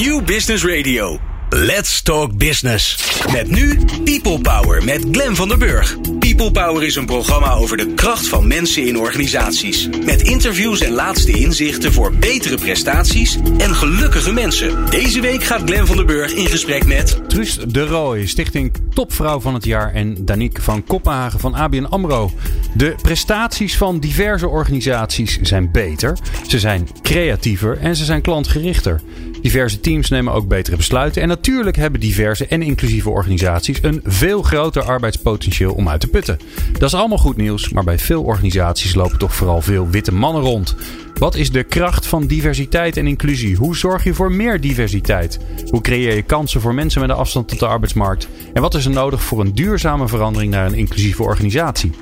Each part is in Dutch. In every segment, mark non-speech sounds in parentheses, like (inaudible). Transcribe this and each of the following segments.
New Business Radio. Let's Talk Business. Met nu People Power met Glen van der Burg. People Power is een programma over de kracht van mensen in organisaties. Met interviews en laatste inzichten voor betere prestaties en gelukkige mensen. Deze week gaat Glen van der Burg in gesprek met... Truus de Rooij, stichting Topvrouw van het Jaar. En Danique van Kopenhagen van ABN AMRO. De prestaties van diverse organisaties zijn beter. Ze zijn creatiever en ze zijn klantgerichter. Diverse teams nemen ook betere besluiten. En natuurlijk hebben diverse en inclusieve organisaties een veel groter arbeidspotentieel om uit te putten. Dat is allemaal goed nieuws, maar bij veel organisaties lopen toch vooral veel witte mannen rond. Wat is de kracht van diversiteit en inclusie? Hoe zorg je voor meer diversiteit? Hoe creëer je kansen voor mensen met een afstand tot de arbeidsmarkt? En wat is er nodig voor een duurzame verandering naar een inclusieve organisatie?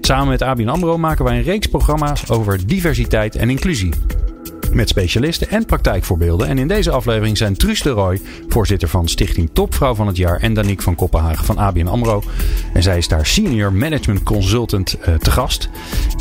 Samen met ABN AMRO maken wij een reeks programma's over diversiteit en inclusie met specialisten en praktijkvoorbeelden. En in deze aflevering zijn Truus de Roy, voorzitter van Stichting Topvrouw van het Jaar, en Danique van Kopenhagen van ABN AMRO. En zij is daar senior management consultant uh, te gast.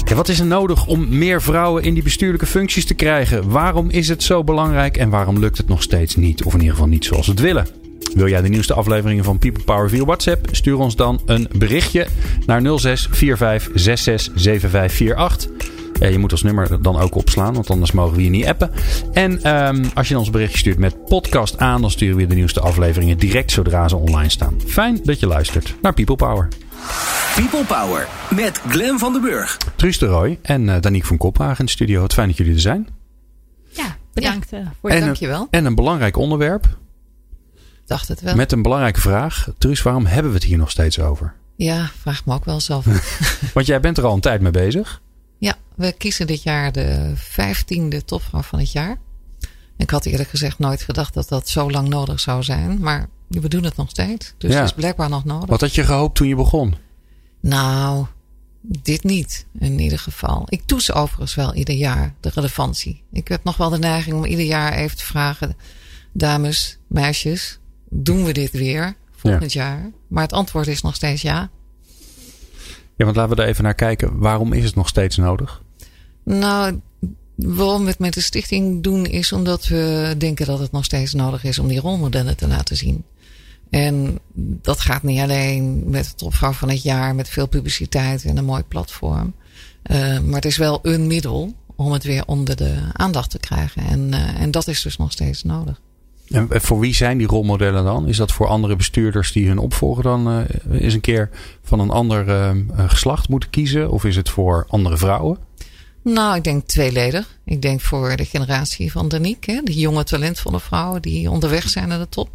En wat is er nodig om meer vrouwen in die bestuurlijke functies te krijgen? Waarom is het zo belangrijk en waarom lukt het nog steeds niet? Of in ieder geval niet zoals we het willen? Wil jij de nieuwste afleveringen van People Power via WhatsApp? Stuur ons dan een berichtje naar 06 45 66 7548. Uh, je moet ons nummer dan ook opslaan, want anders mogen we je niet appen. En um, als je ons berichtje stuurt met podcast aan, dan sturen we de nieuwste afleveringen direct zodra ze online staan. Fijn dat je luistert naar People Power. People Power met Glen van den Burg. Truus de Roy en uh, Danique van Kophagen in de studio. Het fijn dat jullie er zijn. Ja, bedankt uh, voor het dankjewel. En een belangrijk onderwerp. Dacht het wel. Met een belangrijke vraag. Truus, waarom hebben we het hier nog steeds over? Ja, vraag me ook wel zelf. (laughs) Want jij bent er al een tijd mee bezig. We kiezen dit jaar de vijftiende topvrouw van het jaar. Ik had eerlijk gezegd nooit gedacht dat dat zo lang nodig zou zijn. Maar we doen het nog steeds. Dus ja. het is blijkbaar nog nodig. Wat had je gehoopt toen je begon? Nou, dit niet in ieder geval. Ik toets overigens wel ieder jaar de relevantie. Ik heb nog wel de neiging om ieder jaar even te vragen... dames, meisjes, doen we dit weer volgend ja. jaar? Maar het antwoord is nog steeds ja. Ja, want laten we er even naar kijken. Waarom is het nog steeds nodig? Nou, waarom we het met de stichting doen is omdat we denken dat het nog steeds nodig is om die rolmodellen te laten zien. En dat gaat niet alleen met de topvrouw van het jaar, met veel publiciteit en een mooi platform. Uh, maar het is wel een middel om het weer onder de aandacht te krijgen. En, uh, en dat is dus nog steeds nodig. En voor wie zijn die rolmodellen dan? Is dat voor andere bestuurders die hun opvolger dan uh, eens een keer van een ander geslacht moeten kiezen? Of is het voor andere vrouwen? Nou, ik denk tweeledig. Ik denk voor de generatie van Danique, hè, die jonge talentvolle vrouwen die onderweg zijn naar de top.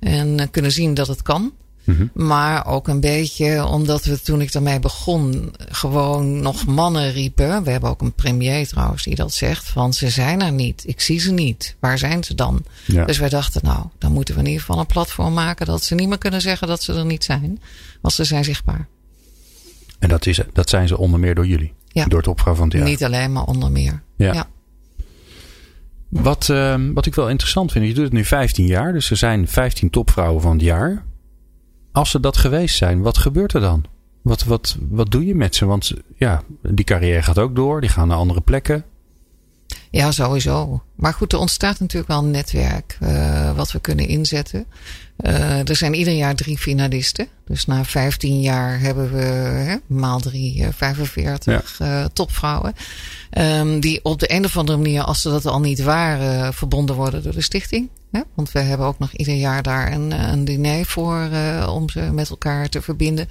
En kunnen zien dat het kan. Mm-hmm. Maar ook een beetje omdat we toen ik daarmee begon gewoon nog mannen riepen. We hebben ook een premier trouwens die dat zegt. Van ze zijn er niet. Ik zie ze niet. Waar zijn ze dan? Ja. Dus wij dachten nou, dan moeten we in ieder geval een platform maken. Dat ze niet meer kunnen zeggen dat ze er niet zijn. Want ze zijn zichtbaar. En dat, is, dat zijn ze onder meer door jullie? Ja. Door het van het jaar? Niet alleen, maar onder meer. Ja. ja. Wat, uh, wat ik wel interessant vind, je doet het nu 15 jaar. Dus er zijn 15 topvrouwen van het jaar als ze dat geweest zijn, wat gebeurt er dan? Wat, wat, wat doe je met ze? Want ja, die carrière gaat ook door, die gaan naar andere plekken. Ja, sowieso. Maar goed, er ontstaat natuurlijk wel een netwerk uh, wat we kunnen inzetten. Uh, er zijn ieder jaar drie finalisten. Dus na 15 jaar hebben we hè, maal drie, 45 ja. uh, topvrouwen. Um, die op de een of andere manier, als ze dat al niet waren, verbonden worden door de stichting. Want we hebben ook nog ieder jaar daar een, een diner voor om ze met elkaar te verbinden.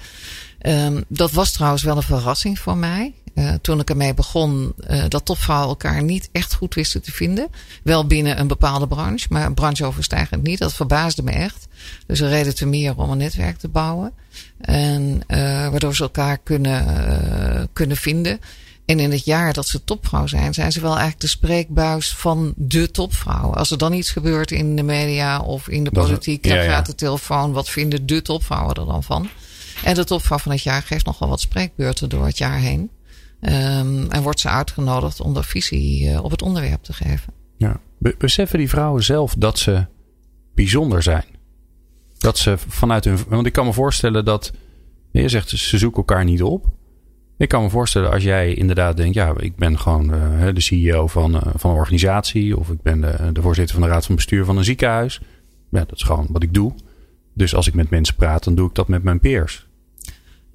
Um, dat was trouwens wel een verrassing voor mij. Uh, toen ik ermee begon, uh, dat topvrouwen elkaar niet echt goed wisten te vinden. Wel binnen een bepaalde branche, maar brancheoverstijgend niet. Dat verbaasde me echt. Dus er reden te meer om een netwerk te bouwen. En waardoor ze elkaar kunnen, kunnen vinden. En in het jaar dat ze topvrouw zijn, zijn ze wel eigenlijk de spreekbuis van de topvrouw. Als er dan iets gebeurt in de media of in de politiek, dan ja, ja. gaat de telefoon. Wat vinden de topvrouwen er dan van? En de topvrouw van het jaar geeft nogal wat spreekbeurten door het jaar heen. Um, en wordt ze uitgenodigd om de visie uh, op het onderwerp te geven. Ja. Be beseffen die vrouwen zelf dat ze bijzonder zijn? Dat ze vanuit hun. Want ik kan me voorstellen dat. Je zegt ze zoeken elkaar niet op. Ik kan me voorstellen als jij inderdaad denkt, ja, ik ben gewoon uh, de CEO van, uh, van een organisatie of ik ben de, de, voorzitter van de raad van bestuur van een ziekenhuis. Ja, dat is gewoon wat ik doe. Dus als ik met mensen praat, dan doe ik dat met mijn peers.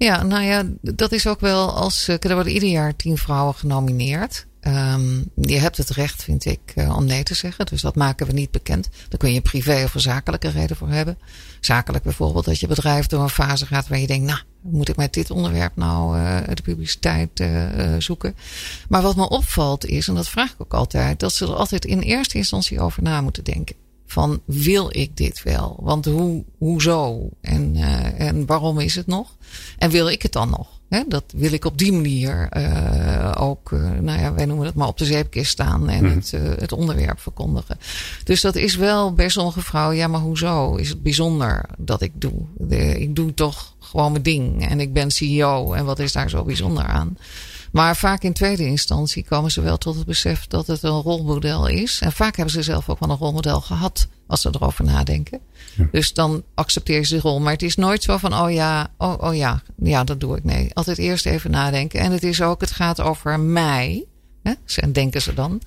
Ja, nou ja, dat is ook wel als. Er worden ieder jaar tien vrouwen genomineerd. Um, je hebt het recht, vind ik, uh, om nee te zeggen. Dus dat maken we niet bekend. Daar kun je privé of een zakelijke reden voor hebben. Zakelijk bijvoorbeeld dat je bedrijf door een fase gaat waar je denkt, nou, moet ik met dit onderwerp nou uh, de publiciteit zoeken? Maar wat me opvalt is, en dat vraag ik ook altijd, dat ze er altijd in eerste instantie over na moeten denken. Van wil ik dit wel? Want hoe, hoezo? En, en waarom is het nog? En wil ik het dan nog? Dat wil ik op die manier uh, ook, uh, nou ja, wij noemen het maar op de zeepkist staan en mm. het, uh, het onderwerp verkondigen. Dus dat is wel bij sommige vrouwen, ja, maar hoezo? Is het bijzonder dat ik doe? De, ik doe toch gewoon mijn ding en ik ben CEO en wat is daar zo bijzonder aan? Maar vaak in tweede instantie komen ze wel tot het besef dat het een rolmodel is. En vaak hebben ze zelf ook wel een rolmodel gehad als ze erover nadenken. Dus dan accepteer je de rol. Maar het is nooit zo van, oh ja, oh, oh ja, ja, dat doe ik. Nee, altijd eerst even nadenken. En het is ook, het gaat over mij. Hè? En denken ze dan.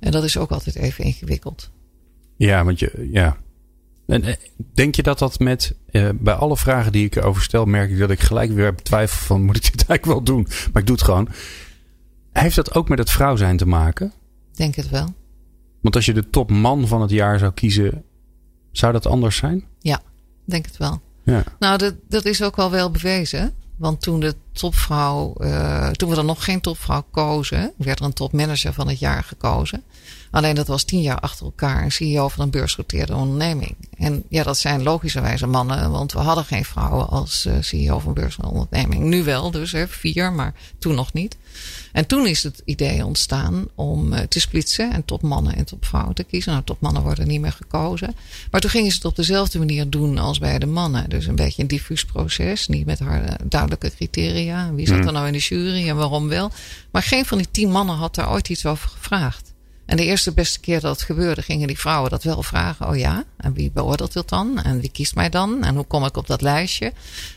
En dat is ook altijd even ingewikkeld. Ja, want je, ja. En eh, denk je dat dat met, uh, bij alle vragen die ik erover stel, merk ik dat ik gelijk weer betwijfel van, moet ik dit (laughs) eigenlijk wel doen? Maar ik doe het gewoon. Heeft dat ook met het vrouw zijn te maken? Denk het wel. Want als je de topman van het jaar zou kiezen, zou dat anders zijn? Ja, denk het wel. Ja. Nou, dat, dat is ook al wel bewezen. Want toen de topvrouw, uh, toen we dan nog geen topvrouw kozen, werd er een topmanager van het jaar gekozen. Alleen dat was tien jaar achter elkaar een CEO van een beursgenoteerde onderneming. En ja, dat zijn logischerwijze mannen, want we hadden geen vrouwen als uh, CEO van beursgenoteerde onderneming. Nu wel, dus vier, maar toen nog niet. En toen is het idee ontstaan om uh, te splitsen en tot mannen en tot vrouwen te kiezen. Nou, tot mannen worden niet meer gekozen. Maar toen gingen ze het op dezelfde manier doen als bij de mannen. Dus een beetje een diffuus proces, niet met harde, duidelijke criteria. Wie zat mm. er nou in de jury en waarom wel? Maar geen van die tien mannen had daar ooit iets over gevraagd. En de eerste beste keer dat het gebeurde, gingen die vrouwen dat wel vragen. Oh ja, en wie beoordeelt het dan? En wie kiest mij dan? En hoe kom ik op dat lijstje?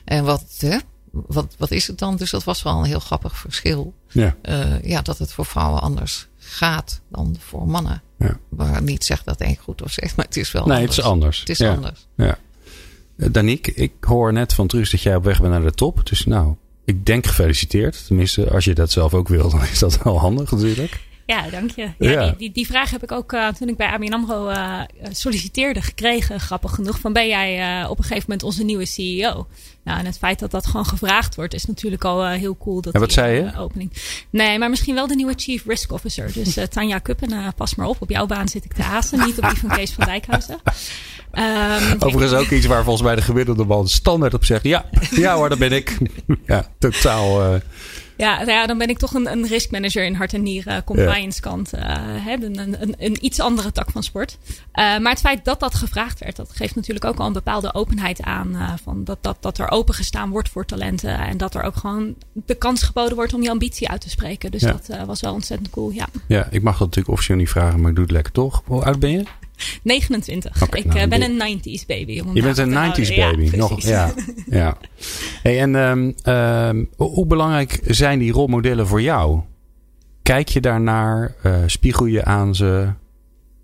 En wat, hè, wat, wat is het dan? Dus dat was wel een heel grappig verschil. Ja. Uh, ja, dat het voor vrouwen anders gaat dan voor mannen. Ja. Waar niet zegt dat één goed of slecht, maar het is wel nee, anders. het is anders. Het is anders. Ja. Uh, Danique, ik hoor net van Truus dat jij op weg bent naar de top. Dus nou, ik denk gefeliciteerd. Tenminste, als je dat zelf ook wil, dan is dat wel handig natuurlijk. Ja, dank je. Ja, Die, die, die, vraag heb ik ook uh, toen ik bij ABN AMRO uh, solliciteerde gekregen. Grappig genoeg. Van ben jij uh, op een gegeven moment onze nieuwe CEO? Nou, en het feit dat dat gewoon gevraagd wordt is natuurlijk al heel cool. Dat en wat zei je? Opening. Nee, maar misschien wel de nieuwe Chief Risk Officer. Dus Tanja Kuppen, pas maar op. Op jouw baan zit ik te haasten. niet op die van Kees van Dijkhuizen. Um, Overigens ook iets waar volgens mij de gemiddelde man standaard op zegt. Ja, ja hoor, dat ben ik. (laughs) ja, totaal... Ja, nou ja, dan ben ik toch een, een risk manager in hart en nieren, compliance kant. Uh, een, een, een, iets andere tak van sport. Uh, maar het feit dat dat gevraagd werd, dat geeft natuurlijk ook al een bepaalde openheid aan. Uh, van dat, dat, dat er opengestaan wordt voor talenten. En dat er ook gewoon de kans geboden wordt om je ambitie uit te spreken. Dus ja. dat was wel ontzettend cool, ja. Ja, ik mag dat natuurlijk officieel niet vragen, maar ik doe het lekker toch. Hoe oud ben je? 29. Okay, ik nou, ben een 90s baby. je bent een 90s baby. Ja, Nog, (laughs) ja, ja. Hey, en um, um, hoe belangrijk zijn die rolmodellen voor jou? Kijk je daarnaar? Uh, spiegel je aan ze?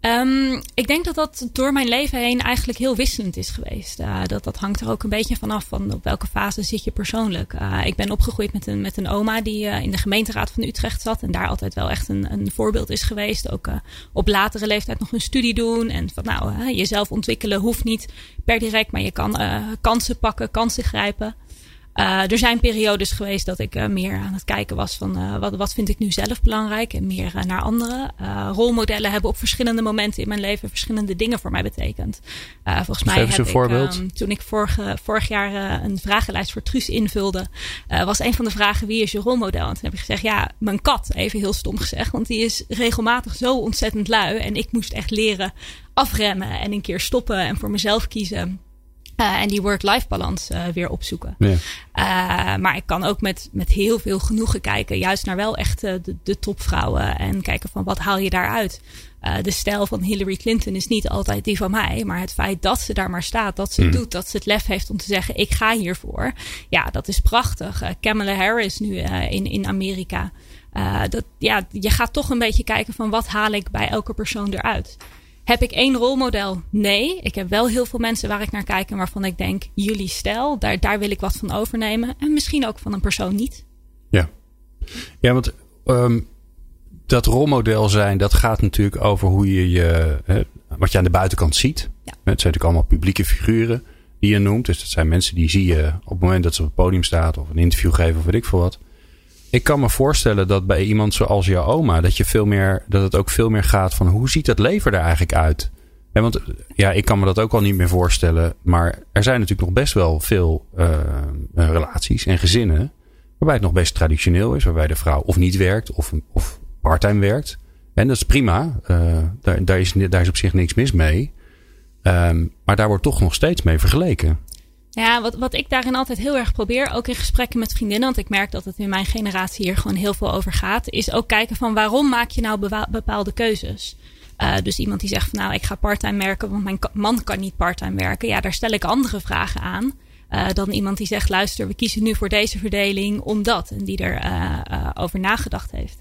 Um, ik denk dat dat door mijn leven heen eigenlijk heel wisselend is geweest. Uh, dat, dat hangt er ook een beetje vanaf van op welke fase zit je persoonlijk. Uh, ik ben opgegroeid met een, met een oma die uh, in de gemeenteraad van Utrecht zat. En daar altijd wel echt een, een voorbeeld is geweest. Ook op latere leeftijd nog een studie doen. En van nou, jezelf ontwikkelen hoeft niet per direct. Maar je kan kansen pakken, kansen grijpen. Uh, er zijn periodes geweest dat ik uh, meer aan het kijken was van uh, wat, wat vind ik nu zelf belangrijk en meer naar anderen. rolmodellen hebben op verschillende momenten in mijn leven verschillende dingen voor mij betekend. volgens mij heb ik, um, toen ik vorige, vorig jaar een vragenlijst voor Truus invulde, was een van de vragen wie is je rolmodel? En toen heb ik gezegd ja, mijn kat, even heel stom gezegd, want die is regelmatig zo ontzettend lui en ik moest echt leren afremmen en een keer stoppen en voor mezelf kiezen. En die work-life balans weer opzoeken. Ja. maar ik kan ook met, met heel veel genoegen kijken, juist naar wel echt de, de topvrouwen. En kijken van wat haal je daaruit. Uh, de stijl van Hillary Clinton is niet altijd die van mij. Maar het feit dat ze daar maar staat, dat ze het doet, dat ze het lef heeft om te zeggen: ik ga hiervoor. Ja, dat is prachtig. Uh, Kamala Harris nu uh, in, in Amerika. dat, ja, je gaat toch een beetje kijken van wat haal ik bij elke persoon eruit. Heb ik één rolmodel? Nee. Ik heb wel heel veel mensen waar ik naar kijk en waarvan ik denk: jullie stijl, daar, daar wil ik wat van overnemen. En misschien ook van een persoon niet. Ja, ja want um, dat rolmodel zijn, dat gaat natuurlijk over hoe je je, hè, wat je aan de buitenkant ziet. Ja. Het zijn natuurlijk allemaal publieke figuren die je noemt. Dus dat zijn mensen die zie je op het moment dat ze op het podium staat of een interview geven of weet ik veel wat. Ik kan me voorstellen dat bij iemand zoals jouw oma, dat je veel meer, dat het ook veel meer gaat van hoe ziet het leven er eigenlijk uit? En want ja, ik kan me dat ook al niet meer voorstellen. Maar er zijn natuurlijk nog best wel veel uh, relaties en gezinnen. Waarbij het nog best traditioneel is. Waarbij de vrouw of niet werkt of, of parttime werkt. En dat is prima. Uh, daar, daar, is, daar is op zich niks mis mee. Um, maar daar wordt toch nog steeds mee vergeleken. Ja, wat, wat ik daarin altijd heel erg probeer, ook in gesprekken met vriendinnen, want ik merk dat het in mijn generatie hier gewoon heel veel over gaat, is ook kijken van waarom maak je nou bepaalde keuzes. Uh, dus iemand die zegt van nou, ik ga parttime werken, want mijn man kan niet parttime werken. Ja, daar stel ik andere vragen aan. Uh, dan iemand die zegt: luister, we kiezen nu voor deze verdeling omdat. En die er uh, over nagedacht heeft.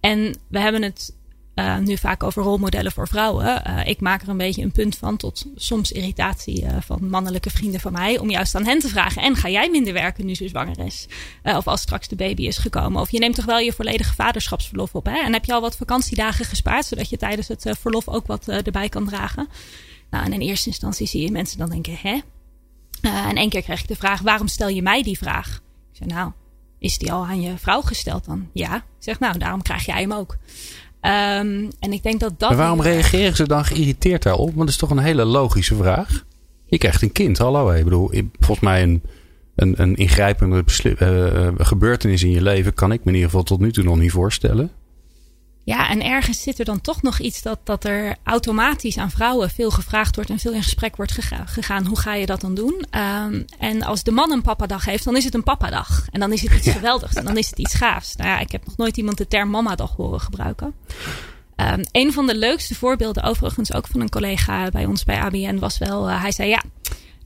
En we hebben het uh, nu vaak over rolmodellen voor vrouwen. Uh, ik maak er een beetje een punt van, tot soms irritatie uh, van mannelijke vrienden van mij, om juist aan hen te vragen: en ga jij minder werken nu ze zwanger is? of als straks de baby is gekomen? Of je neemt toch wel je volledige vaderschapsverlof op? Hè? En heb je al wat vakantiedagen gespaard, zodat je tijdens het verlof ook wat erbij kan dragen? Nou, en in eerste instantie zie je mensen dan denken: hè? en één keer krijg ik de vraag: waarom stel je mij die vraag? Ik zeg: nou is die al aan je vrouw gesteld dan? Ja. Ik zeg, nou, daarom krijg jij hem ook. Um, en ik denk dat dat. Maar waarom reageren ze dan geïrriteerd daarop? Want dat is toch een hele logische vraag. Je krijgt een kind, hallo. Ik bedoel, volgens mij een, een, een ingrijpende uh, gebeurtenis in je leven kan ik me in ieder geval tot nu toe nog niet voorstellen. Ja, en ergens zit er dan toch nog iets dat, dat er automatisch aan vrouwen veel gevraagd wordt en veel in gesprek wordt gegaan. Hoe ga je dat dan doen? Um, en als de man een papadag heeft, dan is het een papadag. En dan is het iets geweldigs en dan is het iets gaafs. Nou ja, ik heb nog nooit iemand de term mamadag horen gebruiken. Um, een van de leukste voorbeelden, overigens ook van een collega bij ons bij ABN, was wel: uh, hij zei ja.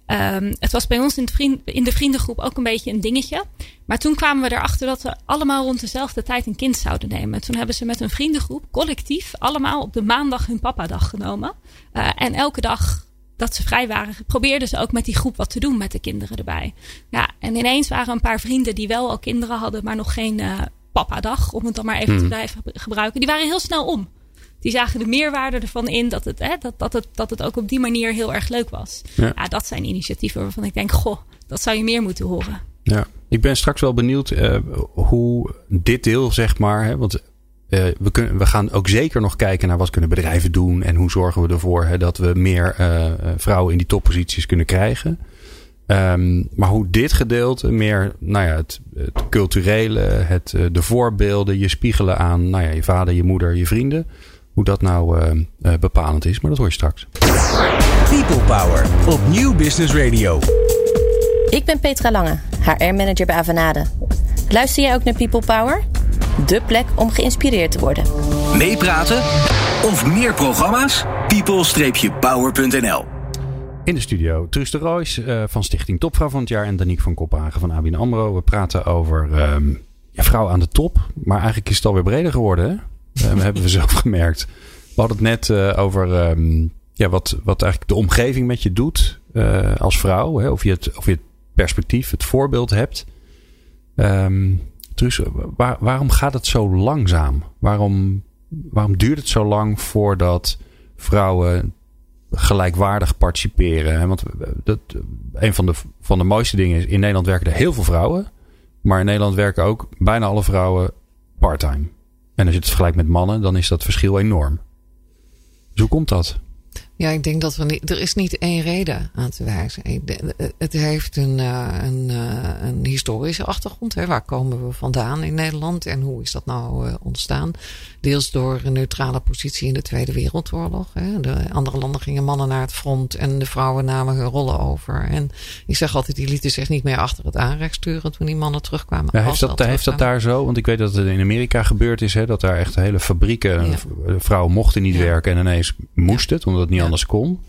Um, het was bij ons in, vriend, in, de vriendengroep ook een beetje een dingetje. Maar toen kwamen we erachter dat we allemaal rond dezelfde tijd een kind zouden nemen. Toen hebben ze met een vriendengroep collectief allemaal op de maandag hun papadag genomen. Uh, en elke dag dat ze vrij waren, probeerden ze ook met die groep wat te doen met de kinderen erbij. Ja, en ineens waren een paar vrienden die wel al kinderen hadden, maar nog geen uh, papadag, om het dan maar even te hmm. blijven gebruiken. Die waren heel snel om die zagen de meerwaarde ervan in dat het, hè, dat, dat, het, dat het ook op die manier heel erg leuk was. Ja. ja. dat zijn initiatieven waarvan ik denk, goh, dat zou je meer moeten horen. Ja, ik ben straks wel benieuwd uh, hoe dit deel, zeg maar, hè, want uh, we, kunnen, we gaan ook zeker nog kijken naar wat kunnen bedrijven doen en hoe zorgen we ervoor hè, dat we meer uh, vrouwen in die topposities kunnen krijgen. Um, maar hoe dit gedeelte meer, nou ja, het, het culturele, het, de voorbeelden, je spiegelen aan, nou ja, je vader, je moeder, je vrienden. Hoe dat nou uh, uh, bepalend is, maar dat hoor je straks. People Power op Nieuw Business Radio. Ik ben Petra Lange, HR-manager bij Avanade. Luister jij ook naar People Power? De plek om geïnspireerd te worden. Meepraten of meer programma's? people-power.nl in de studio Truus de Roos uh, van Stichting Topvrouw van het jaar en Danique van Kophagen van ABN AMRO. We praten over um, ja, vrouw aan de top, maar eigenlijk is het alweer breder geworden. Hè? Uh, hebben we zelf gemerkt. We hadden het net uh, over um, ja, wat, wat eigenlijk de omgeving met je doet uh, als vrouw. Hè? Of, je het, of je het perspectief, het voorbeeld hebt. Um, dus waar, waarom gaat het zo langzaam? Waarom, waarom duurt het zo lang voordat vrouwen gelijkwaardig participeren? Want dat, een van de, van de mooiste dingen is, in Nederland werken er heel veel vrouwen. Maar in Nederland werken ook bijna alle vrouwen parttime. En als je het vergelijkt met mannen, dan is dat verschil enorm. Dus hoe komt dat? Ja, ik denk dat we niet, er is niet één reden aan te wijzen. Het heeft een, eh, een, eh, een historische achtergrond. Hè. Waar komen we vandaan in Nederland en hoe is dat nou eh, ontstaan? Deels door een neutrale positie in de Tweede Wereldoorlog. Hè. De andere landen gingen mannen naar het front en de vrouwen namen hun rollen over. En ik zeg altijd, die lieten zich niet meer achter het aanrecht sturen toen die mannen terugkwamen. Ja, heeft, dat, heeft dat daar zo? Want ik weet dat het in Amerika gebeurd is. Hè, dat daar echt hele fabrieken, vrouwen mochten niet werken en ineens moest het, omdat het niet anders kon.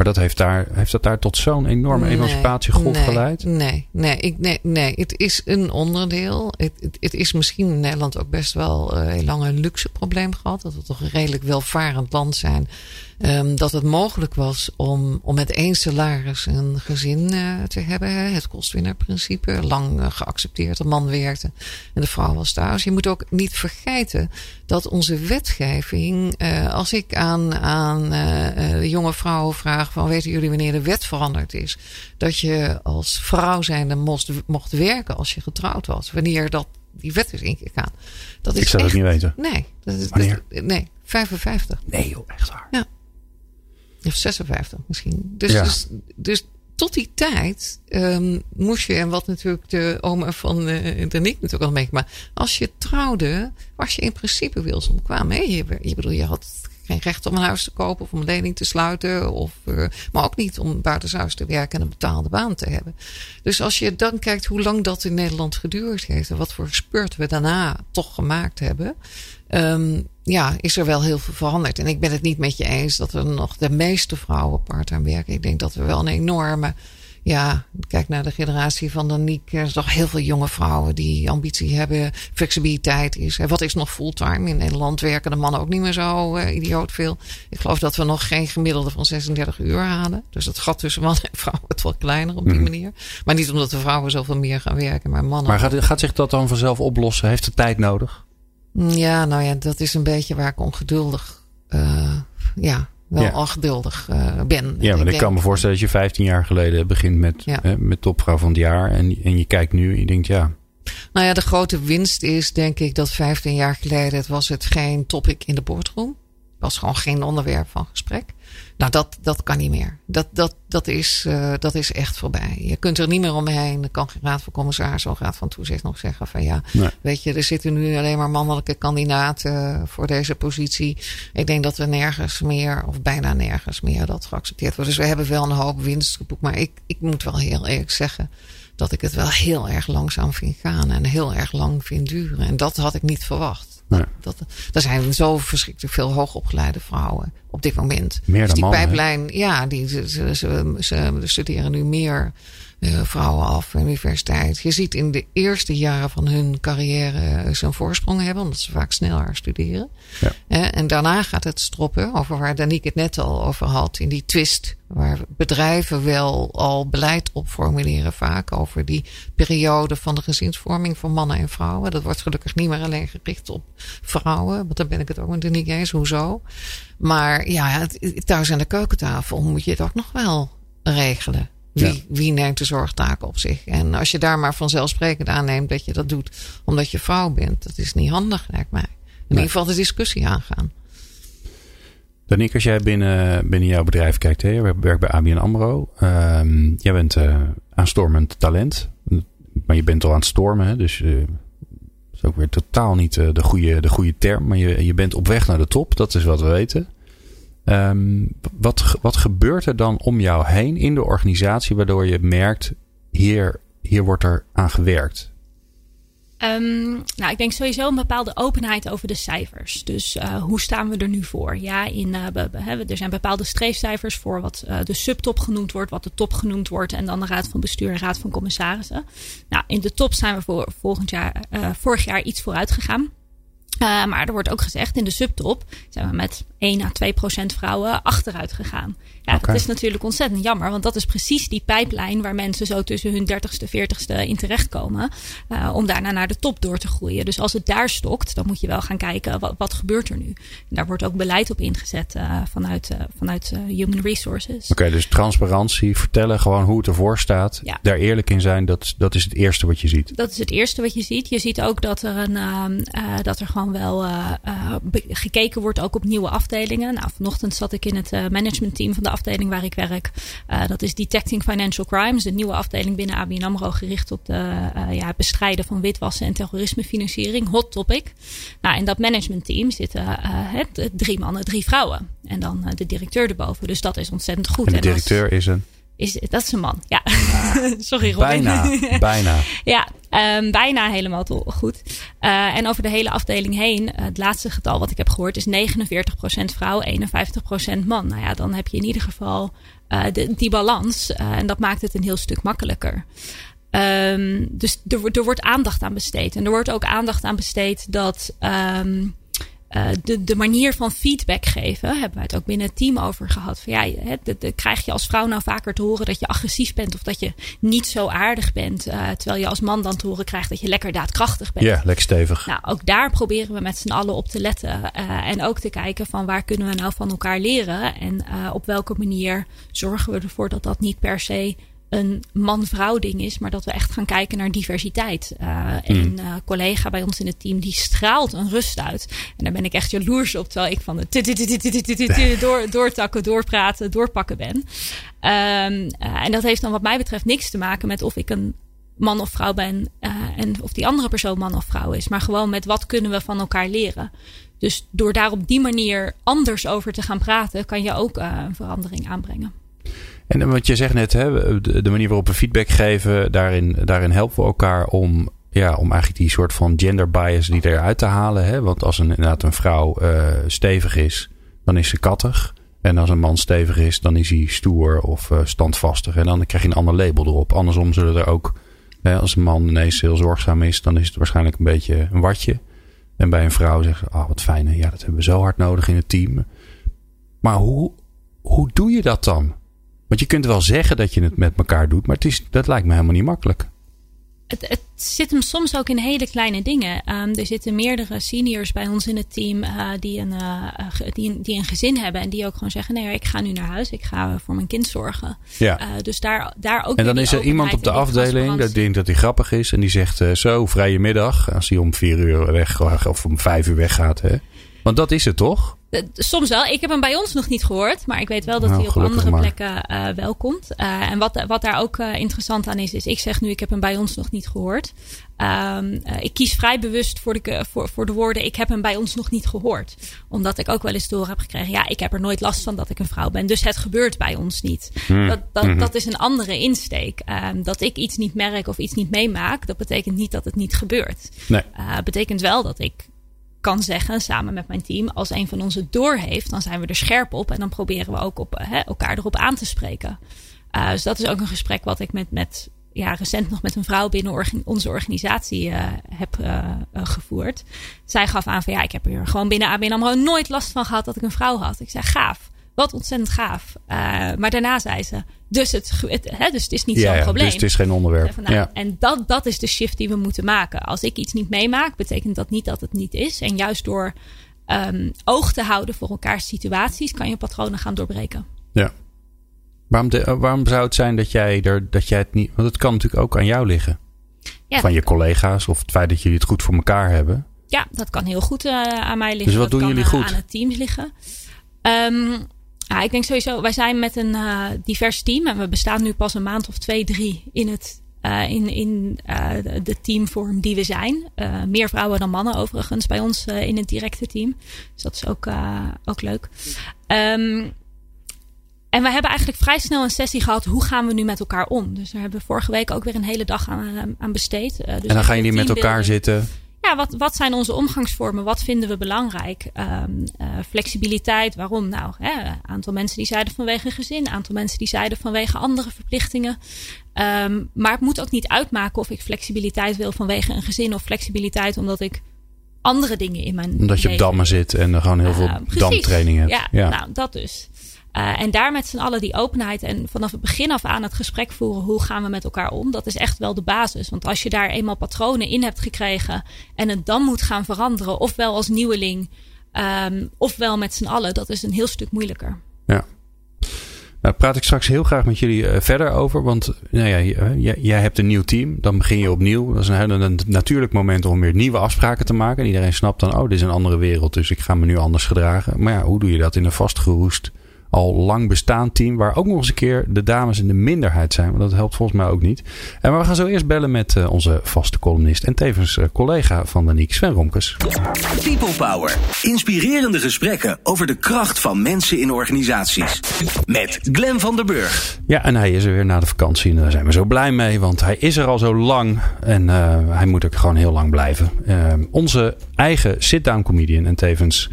Maar dat heeft, daar, heeft dat daar tot zo'n enorme nee, emancipatiegolf nee, geleid? Nee, nee, ik, nee, nee, het is een onderdeel. Het, het, het, is misschien in Nederland ook best wel uh, heel lang een luxe probleem gehad. Dat we toch een redelijk welvarend land zijn. Um, dat het mogelijk was om, om met één salaris een gezin uh, te hebben. Het kostwinnerprincipe. Lang uh, geaccepteerd. De man werkte en de vrouw was thuis. Je moet ook niet vergeten dat onze wetgeving. Uh, als ik aan, aan de jonge vrouwen vraag: van weten jullie wanneer de wet veranderd is? Dat je als vrouw zijnde mocht, mocht werken als je getrouwd was. Wanneer dat die wet is ingegaan. Dat is ik zou echt, het niet weten. Nee. Dat is, Wanneer? Dat, nee, 55. Nee joh, echt waar. Ja. Of 56 misschien. Dus, Ja. dus, dus tot die tijd um, moest je, en wat natuurlijk de oma van uh, de Nick natuurlijk al meegemaakt. Als je trouwde, was je in principe wilsonbekwaam. Hè? Je, je bedoel, je had geen recht om een huis te kopen of om een lening te sluiten. Of, uh, maar ook niet om buitenshuis te werken en een betaalde baan te hebben. Dus als je dan kijkt hoe lang dat in Nederland geduurd heeft. En wat voor spurt we daarna toch gemaakt hebben. Um, ja, is er wel heel veel veranderd. En ik ben het niet met je eens dat er nog de meeste vrouwen parttime werken. Ik denk dat we wel een enorme. Ja, kijk naar de generatie van Daniek. Er zijn toch heel veel jonge vrouwen die ambitie hebben. Flexibiliteit is. Wat is nog fulltime? In Nederland werken de mannen ook niet meer zo uh, idioot veel. Ik geloof dat we nog geen gemiddelde van 36 uur halen. Dus het gat tussen mannen en vrouwen wordt wel kleiner op die Mhm. manier. Maar niet omdat de vrouwen zoveel meer gaan werken, maar mannen. Maar gaat, gaat zich dat dan vanzelf oplossen? Heeft het tijd nodig? Ja, nou ja, dat is een beetje waar ik ongeduldig, uh, ja, wel Ja. ongeduldig uh, ben. Ja, maar ik, kan me voorstellen dat je 15 jaar geleden begint met, Ja. eh, met topvrouw van het jaar. En, en je kijkt nu en je denkt, ja, Nou ja, de grote winst is denk ik dat 15 jaar geleden het was het geen topic in de boardroom. Was gewoon geen onderwerp van gesprek. Nou, dat, dat kan niet meer. Dat, dat, dat, is, uh, dat is echt voorbij. Je kunt er niet meer omheen. Dan kan geen raad van commissarissen of raad van toezicht nog zeggen van ja, Nee. weet je, er zitten nu alleen maar mannelijke kandidaten voor deze positie. Ik denk dat we nergens meer, of bijna nergens meer, dat geaccepteerd wordt. Dus we hebben wel een hoop winst geboekt. Maar ik, ik moet wel heel eerlijk zeggen dat ik het wel heel erg langzaam vind gaan en heel erg lang vind duren. En dat had ik niet verwacht. Nee. Dat, er zijn zo verschrikkelijk veel hoogopgeleide vrouwen op dit moment. Meer dan dus die mannen, pijplijn, ja, die, ze, ze studeren nu meer vrouwen af aan de universiteit. Je ziet in de eerste jaren van hun carrière ze een voorsprong hebben, omdat ze vaak sneller studeren. Ja. Eh, en daarna gaat het stroppen, over waar Danique het net al over had, in die twist. Waar bedrijven wel al beleid op formuleren, vaak over die periode van de gezinsvorming voor mannen en vrouwen. Dat wordt gelukkig niet meer alleen gericht op vrouwen, want daar ben ik het ook met Danique eens, hoezo. Maar ja, thuis aan de keukentafel moet je het ook nog wel regelen. Wie, ja. wie, neemt de zorgtaken op zich? En als je daar maar vanzelfsprekend aanneemt dat je dat doet omdat je vrouw bent, dat is niet handig, lijkt mij. In nee. ieder geval de discussie aangaan. Danique, als jij binnen, binnen jouw bedrijf kijkt, hè, je werkt bij ABN AMRO. Um, jij bent uh, aanstormend talent. Maar je bent al aan het stormen, hè, dus uh, dat is ook weer totaal niet uh, de, goede, de goede term. Maar je, je bent op weg naar de top, dat is wat we weten. Um, wat, wat gebeurt er dan om jou heen in de organisatie waardoor je merkt, hier, hier wordt er aan gewerkt? Um, nou, ik denk sowieso een bepaalde openheid over de cijfers. Dus uh, hoe staan we er nu voor? Ja, in, uh, er zijn bepaalde streefcijfers voor wat uh, de subtop genoemd wordt, wat de top genoemd wordt en dan de raad van bestuur en raad van commissarissen. Nou, in de top zijn we voor volgend jaar, vorig jaar iets vooruit gegaan. Uh, maar er wordt ook gezegd, in de subtop zijn we met 1 à 2 procent vrouwen achteruit gegaan. Ja, okay. dat is natuurlijk ontzettend jammer, want dat is precies die pijplijn waar mensen zo tussen hun 30ste, 40ste in terechtkomen. Uh, om daarna naar de top door te groeien. Dus als het daar stokt, dan moet je wel gaan kijken wat, wat gebeurt er nu. En daar wordt ook beleid op ingezet uh, vanuit, vanuit Human Resources. Oké, okay, dus transparantie, vertellen gewoon hoe het ervoor staat. Ja. Daar eerlijk in zijn, dat, dat is het eerste wat je ziet. Dat is het eerste wat je ziet. Je ziet ook dat er, een, dat er gewoon wel gekeken wordt ook op nieuwe afdelingen. Nou, vanochtend zat ik in het managementteam van de afdeling waar ik werk. dat is Detecting Financial Crimes, de nieuwe afdeling binnen ABN AMRO gericht op de ja, het bestrijden van witwassen en terrorismefinanciering. Hot topic. Nou, in dat managementteam zitten het, drie mannen, drie vrouwen. En dan de directeur erboven. Dus dat is ontzettend goed. En de directeur is een? Is, dat is een man, ja. (laughs) Sorry Robin. Bijna, bijna. (laughs) ja, um, bijna helemaal goed. Uh, en over de hele afdeling heen, het laatste getal wat ik heb gehoord is 49% vrouw, 51% man. Nou ja, dan heb je in ieder geval uh, de, die balans. En dat maakt het een heel stuk makkelijker. Um, dus er, wordt aandacht aan besteed. En er wordt ook aandacht aan besteed dat... Um, uh, de, de manier van feedback geven, hebben wij het ook binnen het team over gehad. Van ja, he, de, de, krijg je als vrouw nou vaker te horen dat je agressief bent of dat je niet zo aardig bent. Uh, terwijl je als man dan te horen krijgt dat je lekker daadkrachtig bent. Ja, lekker stevig. Nou, ook daar proberen we met z'n allen op te letten. Uh, en ook te kijken van waar kunnen we nou van elkaar leren. En op welke manier zorgen we ervoor dat dat niet per se een man-vrouw ding is, maar dat we echt gaan kijken naar diversiteit. Uh, Een uh, collega bij ons in het team die straalt een rust uit. En daar ben ik echt jaloers op, terwijl ik van de door, doortakken, doorpraten, doorpakken ben. Um, uh, en dat heeft dan wat mij betreft niks te maken met of ik een man of vrouw ben en of die andere persoon man of vrouw is, maar gewoon met wat kunnen we van elkaar leren. Dus door daar op die manier anders over te gaan praten, kan je ook een verandering aanbrengen. En wat je zegt net, hè, de manier waarop we feedback geven, daarin, daarin helpen we elkaar om, ja, om eigenlijk die soort van gender bias die eruit te halen. Hè? Want als een, inderdaad een vrouw uh, stevig is, dan is ze kattig. En als een man stevig is, dan is hij stoer of uh, standvastig. En dan krijg je een ander label erop. Andersom zullen er ook, hè, als een man ineens heel zorgzaam is, dan is het waarschijnlijk een beetje een watje. En bij een vrouw zeggen ze, ah, wat fijn, ja, dat hebben we zo hard nodig in het team. Maar hoe, hoe doe je dat dan? Want je kunt wel zeggen dat je het met elkaar doet, maar het is, dat lijkt me helemaal niet makkelijk. Het, het zit hem soms ook in hele kleine dingen. Um, er zitten meerdere seniors bij ons in het team uh, die, een, uh, die, die een gezin hebben. En die ook gewoon zeggen: nee, ik ga nu naar huis. Ik ga voor mijn kind zorgen. Ja. Uh, dus daar, daar ook. En dan is er iemand op de afdeling dat denkt dat hij grappig is. En die zegt: Zo, vrije middag. Als hij om vier uur weg of om vijf uur weggaat. Hè? Want dat is het toch? Eh, soms wel. Ik heb hem bij ons nog niet gehoord. Maar ik weet wel dat nou, hij op andere plekken uh, wel komt. Uh, en wat, wat daar ook uh, interessant aan is, is ik zeg nu, ik heb hem bij ons nog niet gehoord. Um, ik kies vrij bewust voor de, voor, voor de woorden, ik heb hem bij ons nog niet gehoord. Omdat ik ook wel eens door heb gekregen, ja, ik heb er nooit last van dat ik een vrouw ben. Dus het gebeurt bij ons niet. Hmm. Dat, dat, hmm. dat is een andere insteek. Um, dat ik iets niet merk of iets niet meemaak, dat betekent niet dat het niet gebeurt. Nee. betekent wel dat ik kan zeggen samen met mijn team, als een van ons het door heeft, dan zijn we er scherp op en dan proberen we ook op, hè, elkaar erop aan te spreken. Uh, dus dat is ook een gesprek wat ik met, met ja, recent nog met een vrouw binnen onze organisatie uh, heb gevoerd. Zij gaf aan van ja, ik heb er gewoon binnen ABN AMRO nooit last van gehad dat ik een vrouw had. Ik zei gaaf. Wat ontzettend gaaf. Uh, maar daarna zei ze, dus het, het, hè, dus het is niet ja, zo'n ja, probleem. Dus het is geen onderwerp. Nou, ja. En dat, dat is de shift die we moeten maken. Als ik iets niet meemaak, betekent dat niet dat het niet is. En juist door um, oog te houden voor elkaars situaties, kan je patronen gaan doorbreken. Ja. Waarom, de, waarom zou het zijn dat jij, er, dat jij het niet. Want het kan natuurlijk ook aan jou liggen. Ja. Van je collega's of het feit dat jullie het goed voor elkaar hebben. Ja, dat kan heel goed uh, aan mij liggen. Dus wat dat doen kan, jullie goed? aan het team liggen. Um, ja, ik denk sowieso, wij zijn met een uh, divers team en we bestaan nu pas een maand of twee, drie in het uh, in, in uh, de teamvorm die we zijn. Uh, meer vrouwen dan mannen overigens bij ons in het directe team. Dus dat is ook, ook leuk. Um, en we hebben eigenlijk vrij snel een sessie gehad. Hoe gaan we nu met elkaar om? Dus daar hebben we vorige week ook weer een hele dag aan, aan besteed. dus en dan gaan jullie met elkaar zitten? Ja, wat, wat zijn onze omgangsvormen? Wat vinden we belangrijk? Um, uh, flexibiliteit, waarom? Nou, een aantal mensen die zeiden vanwege een gezin, een aantal mensen die zeiden vanwege andere verplichtingen. Um, maar het moet ook niet uitmaken of ik flexibiliteit wil vanwege een gezin of flexibiliteit omdat ik andere dingen in mijn. Omdat je op dammen zit en er gewoon heel veel uh, damtraining hebt. Ja, ja, nou, dat dus. Uh, en daar met z'n allen die openheid en vanaf het begin af aan het gesprek voeren. Hoe gaan we met elkaar om? Dat is echt wel de basis. Want als je daar eenmaal patronen in hebt gekregen en het dan moet gaan veranderen, ofwel als nieuweling, um, ofwel met z'n allen, dat is een heel stuk moeilijker. Ja. Daar praat ik straks heel graag met jullie uh, verder over. Want nou ja, jij, jij, hebt een nieuw team. Dan begin je opnieuw. Dat is een natuurlijk moment om weer nieuwe afspraken te maken. En iedereen snapt dan, oh, dit is een andere wereld. Dus ik ga me nu anders gedragen. Maar ja, hoe doe je dat in een vastgeroest al lang bestaand team. Waar ook nog eens een keer de dames in de minderheid zijn. Want dat helpt volgens mij ook niet. En we gaan zo eerst bellen met uh, onze vaste columnist. En tevens uh, collega van Danique Sven Romkes. People Power. Inspirerende gesprekken over de kracht van mensen in organisaties. Met Glen van der Burg. Ja, en hij is er weer na de vakantie. En daar zijn we zo blij mee. Want hij is er al zo lang. En uh, hij moet ook gewoon heel lang blijven. onze eigen sit-down comedian. En tevens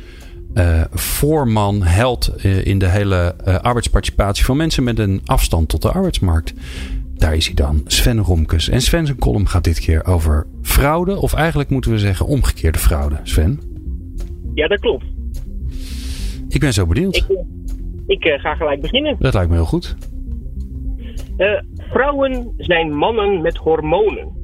uh, voorman, held uh, in de hele uh, arbeidsparticipatie van mensen met een afstand tot de arbeidsmarkt. Daar is hij dan, Sven Romkes. En Sven zijn column gaat dit keer over fraude, of eigenlijk moeten we zeggen omgekeerde fraude. Sven? Ja, dat klopt. Ik ben zo benieuwd. Ik, ik ga gelijk beginnen. Dat lijkt me heel goed. vrouwen zijn mannen met hormonen.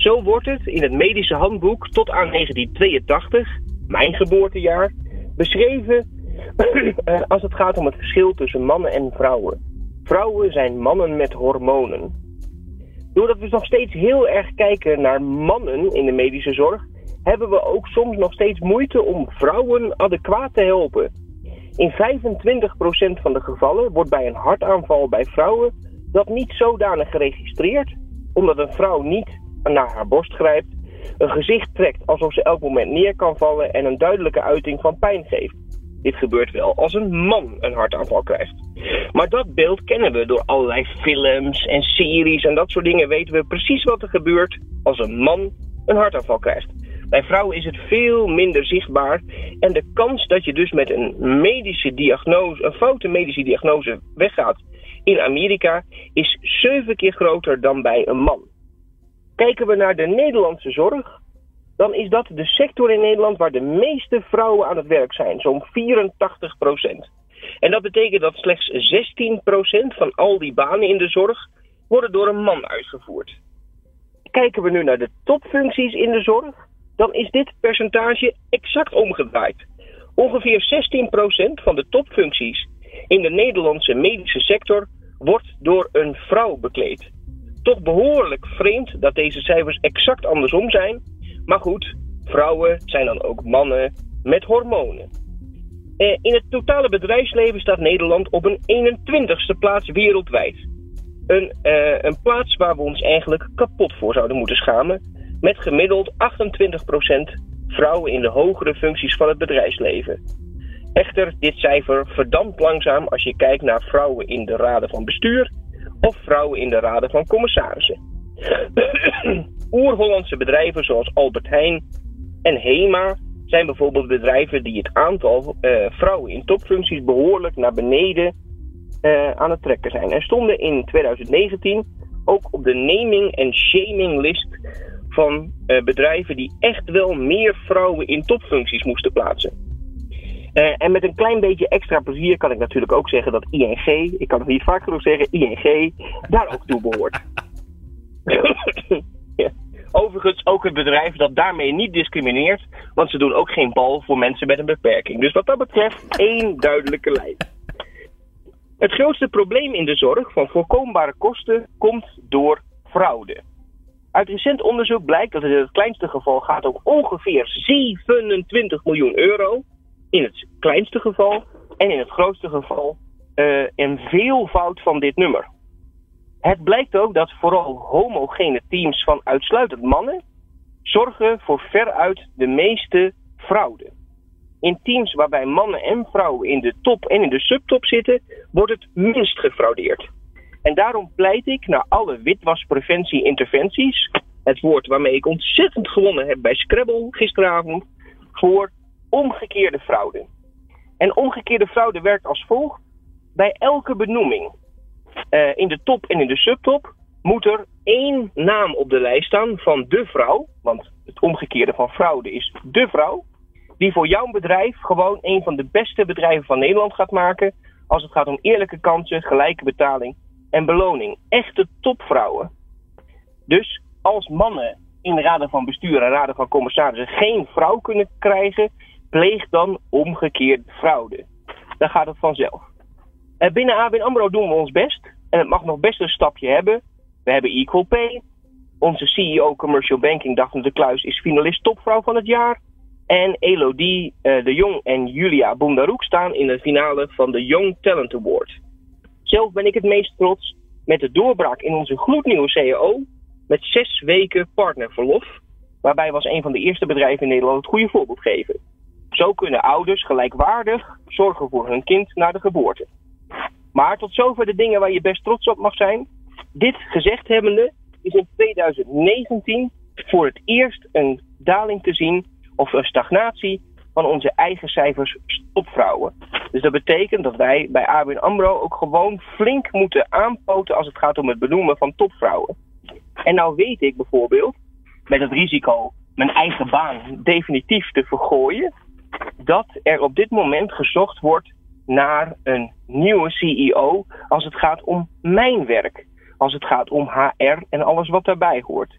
Zo wordt het in het medische handboek tot aan 1982, mijn geboortejaar, beschreven (clears throat) eh, als het gaat om het verschil tussen mannen en vrouwen. Vrouwen zijn mannen met hormonen. Doordat we nog steeds heel erg kijken naar mannen in de medische zorg, hebben we ook soms nog steeds moeite om vrouwen adequaat te helpen. In 25% van de gevallen wordt bij een hartaanval bij vrouwen dat niet zodanig geregistreerd, omdat een vrouw niet naar haar borst grijpt een gezicht trekt alsof ze elk moment neer kan vallen en een duidelijke uiting van pijn geeft. Dit gebeurt wel als een man een hartaanval krijgt. Maar dat beeld kennen we door allerlei films en series en dat soort dingen weten we precies wat er gebeurt als een man een hartaanval krijgt. Bij vrouwen is het veel minder zichtbaar en de kans dat je dus met een medische diagnose, een foute medische diagnose weggaat in Amerika is zeven keer groter dan bij een man. Kijken we naar de Nederlandse zorg, dan is dat de sector in Nederland waar de meeste vrouwen aan het werk zijn, zo'n 84 procent. En dat betekent dat slechts 16 procent van al die banen in de zorg worden door een man uitgevoerd. Kijken we nu naar de topfuncties in de zorg, dan is dit percentage exact omgedraaid. Ongeveer 16 procent van de topfuncties in de Nederlandse medische sector wordt door een vrouw bekleed toch behoorlijk vreemd dat deze cijfers exact andersom zijn. Maar goed, vrouwen zijn dan ook mannen met hormonen. Eh, in het totale bedrijfsleven staat Nederland op een 21ste plaats wereldwijd. Een, uh, een plaats waar we ons eigenlijk kapot voor zouden moeten schamen. Met gemiddeld 28% vrouwen in de hogere functies van het bedrijfsleven. Echter, dit cijfer verdampt langzaam als je kijkt naar vrouwen in de raden van bestuur of vrouwen in de raden van commissarissen. (clears throat) Oer-Hollandse bedrijven zoals Albert Heijn en HEMA zijn bijvoorbeeld bedrijven die het aantal uh, vrouwen in topfuncties behoorlijk naar beneden uh, aan het trekken zijn. En stonden in 2019 ook op de naming en shaming list van uh, bedrijven die echt wel meer vrouwen in topfuncties moesten plaatsen. Uh, en met een klein beetje extra plezier kan ik natuurlijk ook zeggen dat ING, ik kan het niet vaak genoeg zeggen, ING daar ook toe behoort. (laughs) Overigens ook het bedrijf dat daarmee niet discrimineert, want ze doen ook geen bal voor mensen met een beperking. Dus wat dat betreft één duidelijke lijn. Het grootste probleem in de zorg van voorkombare kosten komt door fraude. Uit recent onderzoek blijkt dat het in het kleinste geval gaat om ongeveer 27 miljoen euro in het kleinste geval en in het grootste geval uh, een veelvoud van dit nummer. Het blijkt ook dat vooral homogene teams van uitsluitend mannen zorgen voor veruit de meeste fraude. In teams waarbij mannen en vrouwen in de top en in de subtop zitten, wordt het minst gefraudeerd. En daarom pleit ik naar alle witwaspreventie-interventies, het woord waarmee ik ontzettend gewonnen heb bij Scrabble gisteravond, voor omgekeerde fraude. En omgekeerde fraude werkt als volgt. Bij elke benoeming uh, in de top en in de subtop moet er één naam op de lijst staan van de vrouw. Want het omgekeerde van fraude is de vrouw. Die voor jouw bedrijf gewoon een van de beste bedrijven van Nederland gaat maken. Als het gaat om eerlijke kansen, gelijke betaling en beloning. Echte topvrouwen. Dus als mannen in de raden van bestuur en raden van commissarissen geen vrouw kunnen krijgen, pleeg dan omgekeerde fraude. Dan gaat het vanzelf. Binnen ABN AMRO doen we ons best. En het mag nog best een stapje hebben. We hebben Equal Pay. Onze CEO Commercial Banking, Daphne de Kluis, is finalist topvrouw van het jaar. En Elodie uh, de Jong en Julia Boendaroek staan in de finale van de Young Talent Award. Zelf ben ik het meest trots met de doorbraak in onze gloednieuwe CEO met zes weken partnerverlof. Waarbij we als een van de eerste bedrijven in Nederland het goede voorbeeld geven. Zo kunnen ouders gelijkwaardig zorgen voor hun kind na de geboorte. Maar tot zover de dingen waar je best trots op mag zijn. Dit gezegd hebbende is in 2019 voor het eerst een daling te zien of een stagnatie van onze eigen cijfers stopvrouwen. Dus dat betekent dat wij bij ABN AMRO ook gewoon flink moeten aanpoten als het gaat om het benoemen van topvrouwen. En nou weet ik bijvoorbeeld, met het risico mijn eigen baan definitief te vergooien, dat er op dit moment gezocht wordt naar een nieuwe CEO als het gaat om mijn werk. Als het gaat om HR en alles wat daarbij hoort.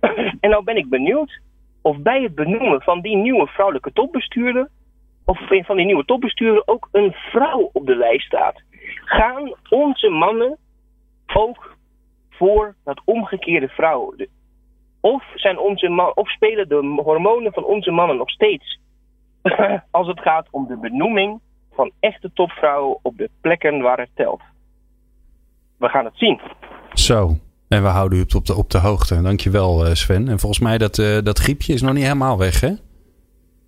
(clears throat) en nou ben ik benieuwd of bij het benoemen van die nieuwe vrouwelijke topbestuurder, of van die nieuwe topbestuurder ook een vrouw op de lijst staat. Gaan onze mannen ook voor dat omgekeerde vrouwen? Of, zijn onze man, of spelen de hormonen van onze mannen nog steeds (laughs) als het gaat om de benoeming van echte topvrouwen op de plekken waar het telt? We gaan het zien. Zo, en we houden u op de, op de hoogte. Dankjewel eh, Sven. En volgens mij dat, uh, dat griepje is nog niet helemaal weg hè?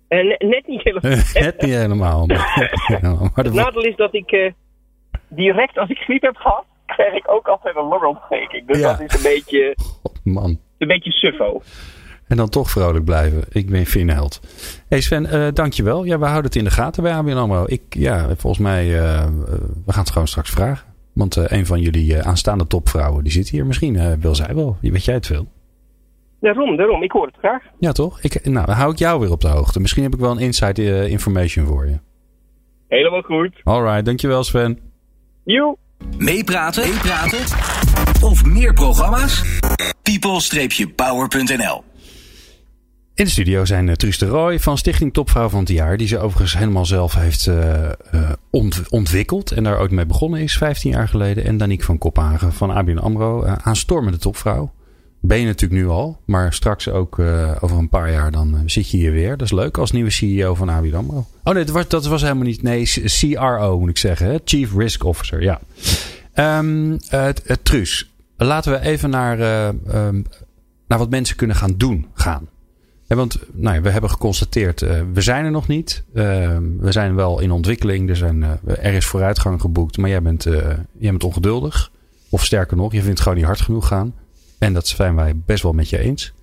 Uh, net niet helemaal. net niet helemaal. Maar, (laughs) het nadeel is dat ik direct als ik griep heb gehad, krijg ik ook altijd een longontsteking. Dus dat is een beetje, God, man. een beetje suffo. En dan toch vrolijk blijven. Ik ben Fien Held. Hey Sven, uh, dankjewel. Ja, we houden het in de gaten bij ABN AMRO. Ik, ja, volgens mij, uh, we gaan het gewoon straks vragen. Want uh, een van jullie aanstaande topvrouwen, die zit hier. Misschien wil zij wel. Weet jij het veel? Daarom, daarom. Ik hoor het graag. Ja, toch? Ik, nou, dan hou ik jou weer op de hoogte. Misschien heb ik wel een inside information voor je. Helemaal goed. Alright, dankjewel Sven. Joe. Meepraten? Meepraten? Of meer programma's? people-power.nl in de studio zijn uh, Truus de Roy van Stichting Topvrouw van het Jaar. Die ze overigens helemaal zelf heeft uh, ont ontwikkeld. En daar ook mee begonnen is 15 jaar geleden. En Danique van Kophagen van ABN AMRO. aanstormende topvrouw. Ben je natuurlijk nu al. Maar straks ook over een paar jaar dan zit je hier weer. Dat is leuk als nieuwe CEO van ABN AMRO. Oh nee, dat was, dat was helemaal niet. Nee, CRO moet ik zeggen. Hè? Chief Risk Officer, ja. Um, Truus, laten we even naar, um, naar wat mensen kunnen gaan doen gaan. Want nou ja, we hebben geconstateerd, uh, we zijn er nog niet. Uh, we zijn wel in ontwikkeling. Er, zijn, uh, er is vooruitgang geboekt. Maar jij bent, jij bent ongeduldig. Of sterker nog, je vindt het gewoon niet hard genoeg gaan. En dat zijn wij best wel met je eens.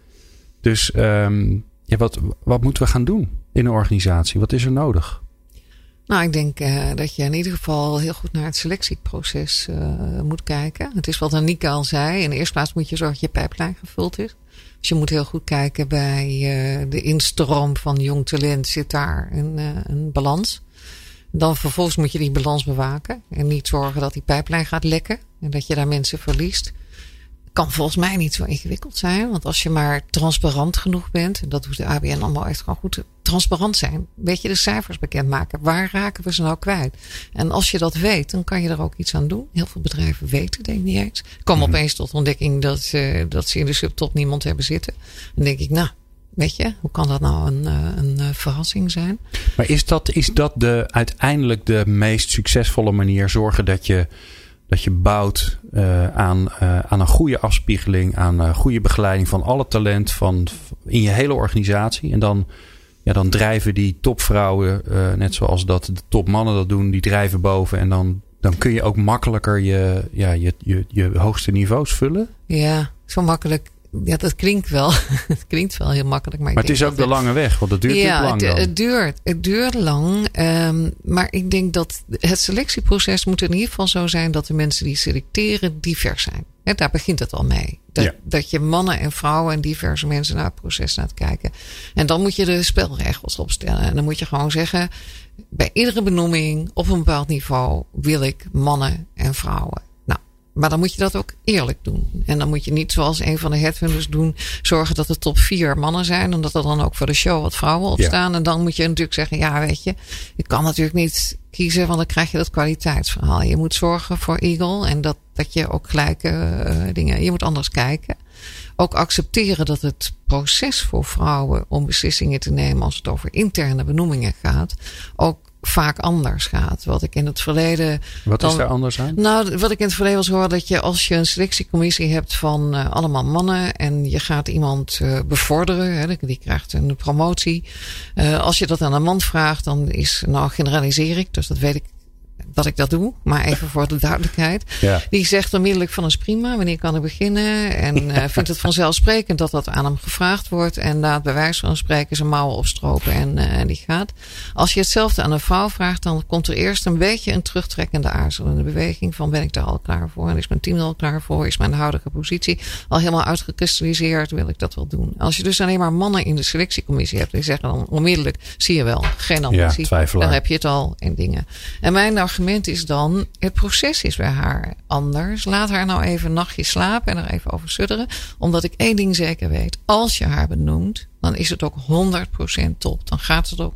Dus um, ja, wat, wat moeten we gaan doen in een organisatie? Wat is er nodig? Nou, ik denk dat je in ieder geval heel goed naar het selectieproces moet kijken. Het is wat Annika al zei. In de eerste plaats moet je zorgen dat je pijplijn gevuld is. Dus je moet heel goed kijken bij uh, de instroom van jong talent. Zit daar een, uh, een balans? Dan vervolgens moet je die balans bewaken. En niet zorgen dat die pijplijn gaat lekken. En dat je daar mensen verliest kan volgens mij niet zo ingewikkeld zijn. Want als je maar transparant genoeg bent, en dat doet de ABN allemaal echt gewoon goed, transparant zijn. Weet je de cijfers bekendmaken. Waar raken we ze nou kwijt? En als je dat weet, dan kan je er ook iets aan doen. Heel veel bedrijven weten denk ik niet eens. Ik kwam mhm. opeens tot ontdekking dat, uh, dat ze in de subtop niemand hebben zitten. Dan denk ik, nou, Weet je, hoe kan dat nou een, eh, een, eh, verrassing zijn? Maar is dat, is dat de, uiteindelijk de meest succesvolle manier? Zorgen dat je dat je bouwt uh, aan, uh, aan een goede afspiegeling, aan uh, goede begeleiding van alle talent van, in je hele organisatie. En dan, ja, dan drijven die topvrouwen, net zoals dat de topmannen dat doen, die drijven boven. En dan, dan kun je ook makkelijker je, ja, je, je, je hoogste niveaus vullen. Ja, zo makkelijk ja, dat klinkt wel. (laughs) het klinkt wel heel makkelijk. Maar, maar het is ook de lange weg, want het duurt ja, lang. Het, het, duurt, het duurt lang. Um, maar ik denk dat het selectieproces moet in ieder geval zo zijn dat de mensen die selecteren divers zijn. He, daar begint het al mee. Dat, ja. dat je mannen en vrouwen en diverse mensen naar het proces laat kijken. En dan moet je de spelregels opstellen. En dan moet je gewoon zeggen: bij iedere benoeming op een bepaald niveau wil ik mannen en vrouwen. Maar dan moet je dat ook eerlijk doen. En dan moet je niet zoals een van de headhunters doen, zorgen dat de top vier mannen zijn. Omdat er dan ook voor de show wat vrouwen op staan. En dan moet je natuurlijk zeggen, ja weet je, je kan natuurlijk niet kiezen, want dan krijg je dat kwaliteitsverhaal. Je moet zorgen voor Eagle en dat, dat je ook gelijke uh, dingen, je moet anders kijken. Ook accepteren dat het proces voor vrouwen om beslissingen te nemen als het over interne benoemingen gaat, ook vaak anders gaat. Wat ik in het verleden. Wat is daar anders aan? Nou, wat ik in het verleden was hoor, dat je als je een selectiecommissie hebt van uh, allemaal mannen en je gaat iemand uh, bevorderen, hè, die krijgt een promotie. Uh, als je dat aan een man vraagt, dan is, nou generaliseer ik, dus dat weet ik dat ik dat doe, maar even voor de duidelijkheid. Ja. Die zegt onmiddellijk van is prima, wanneer kan ik beginnen? En uh, (laughs) vindt het vanzelfsprekend dat dat aan hem gevraagd wordt. En laat bij wijze van spreken zijn mouwen opstropen en uh, die gaat. Als je hetzelfde aan een vrouw vraagt, dan komt er eerst een beetje een terugtrekkende aarzelende beweging. Van ben ik daar al klaar voor? En is mijn team er al klaar voor? Is mijn huidige positie al helemaal uitgekristalliseerd? Wil ik dat wel doen? Als je dus alleen maar mannen in de selectiecommissie hebt, die zeggen dan onmiddellijk, zie je wel, geen ambitie. Ja, dan heb je het al in dingen. En mijn argument is dan, het proces is bij haar anders. Laat haar nou even een nachtje slapen en er even over sudderen. Omdat ik één ding zeker weet. Als je haar benoemt, dan is het ook 100% top. Dan gaat het ook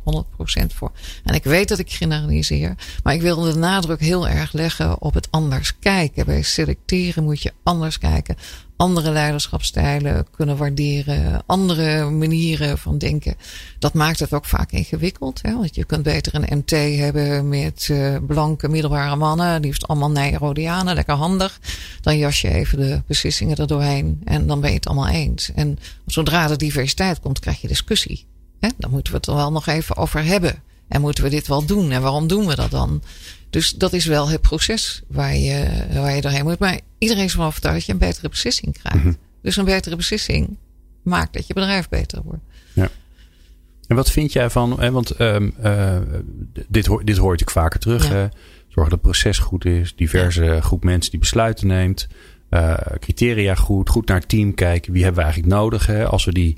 100% voor. En ik weet dat ik generaliseer. Maar ik wil de nadruk heel erg leggen op het anders kijken. Bij selecteren moet je anders kijken andere leiderschapstijlen kunnen waarderen, andere manieren van denken. Dat maakt het ook vaak ingewikkeld. Hè? Want je kunt beter een MT hebben met uh, blanke middelbare mannen, liefst allemaal Nijrodianen, lekker handig. Dan jas je even de beslissingen er doorheen en dan ben je het allemaal eens. En zodra de diversiteit komt, krijg je discussie. Hè? Dan moeten we het er wel nog even over hebben. En moeten we dit wel doen? En waarom doen we dat dan? Dus dat is wel het proces waar je, waar je doorheen moet. Maar iedereen is ervan overtuigd dat je een betere beslissing krijgt. Mm -hmm. Dus een betere beslissing maakt dat je bedrijf beter wordt. Ja. En wat vind jij van, hè, want um, uh, dit, hoor, dit hoor ik vaker terug. Ja. Zorg dat het proces goed is, diverse ja. groep mensen die besluiten neemt. Uh, criteria goed, goed naar het team kijken. Wie hebben we eigenlijk nodig? Hè? Als we die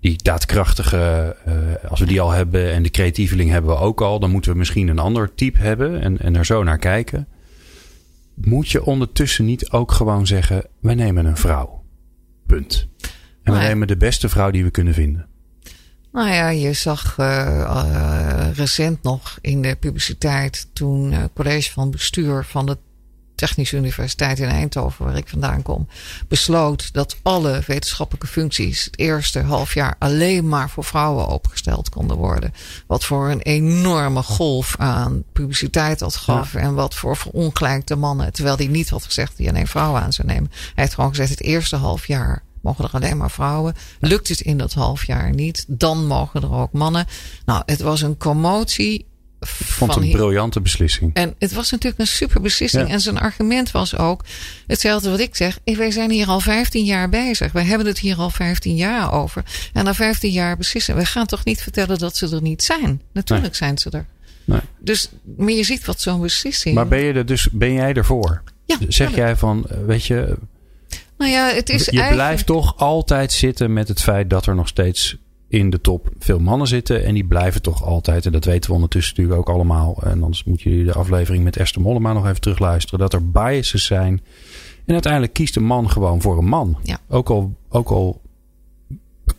die daadkrachtige, uh, als we die al hebben en de creatieveling hebben we ook al, dan moeten we misschien een ander type hebben en, en er zo naar kijken. Moet je ondertussen niet ook gewoon zeggen: wij nemen een vrouw. Punt. En we ja. nemen de beste vrouw die we kunnen vinden. Nou ja, je zag uh, uh, recent nog in de publiciteit toen het college van bestuur van de Technische Universiteit in Eindhoven, waar ik vandaan kom, besloot dat alle wetenschappelijke functies het eerste half jaar alleen maar voor vrouwen opgesteld konden worden. Wat voor een enorme golf aan publiciteit dat gaf ja. en wat voor verongelijkte mannen. Terwijl hij niet had gezegd dat hij alleen vrouwen aan zou nemen. Hij heeft gewoon gezegd het eerste half jaar mogen er alleen maar vrouwen. Lukt het in dat half jaar niet, dan mogen er ook mannen. Nou, het was een commotie ik vond het een briljante beslissing. En het was natuurlijk een super beslissing. Ja. En zijn argument was ook hetzelfde wat ik zeg. Wij zijn hier al 15 jaar bezig. Wij hebben het hier al 15 jaar over. En na 15 jaar beslissen. We gaan toch niet vertellen dat ze er niet zijn. Natuurlijk nee. zijn ze er. Nee. Dus, maar je ziet wat zo'n beslissing. Maar ben, je er dus, ben jij ervoor? Ja, zeg jij van, weet je. Nou ja, het is je eigenlijk... blijft toch altijd zitten met het feit dat er nog steeds in de top veel mannen zitten. En die blijven toch altijd, en dat weten we ondertussen natuurlijk ook allemaal. En anders moet jullie de aflevering met Esther Mollema nog even terugluisteren. Dat er biases zijn. En uiteindelijk kiest een man gewoon voor een man. Ja. Ook, al, ook al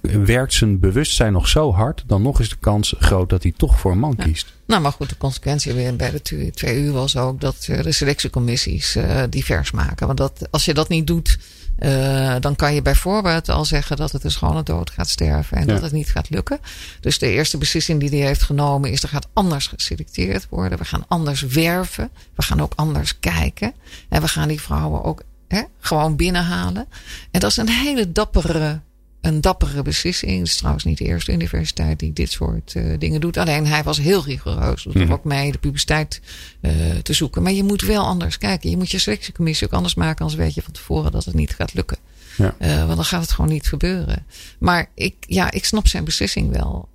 werkt zijn bewustzijn nog zo hard. Dan nog is de kans groot dat hij toch voor een man ja. kiest. Nou, maar goed, de consequentie weer bij de twee uur was ook dat de selectiecommissies uh, divers maken. Want dat, als je dat niet doet, uh, dan kan je bijvoorbeeld al zeggen dat het een schone dood gaat sterven en ja. dat het niet gaat lukken. Dus de eerste beslissing die hij heeft genomen is: er gaat anders geselecteerd worden. We gaan anders werven. We gaan ook anders kijken. En we gaan die vrouwen ook hè, gewoon binnenhalen. En dat is een hele dappere een dappere beslissing. Het is trouwens niet de eerste universiteit die dit soort uh, dingen doet. Alleen hij was heel rigoureus. Om mm. ook mee de publiciteit uh, te zoeken. Maar je moet wel anders kijken. Je moet je selectiecommissie ook anders maken. Anders weet je van tevoren dat het niet gaat lukken. Ja. Uh, want dan gaat het gewoon niet gebeuren. Maar ik, ja, ik snap zijn beslissing wel.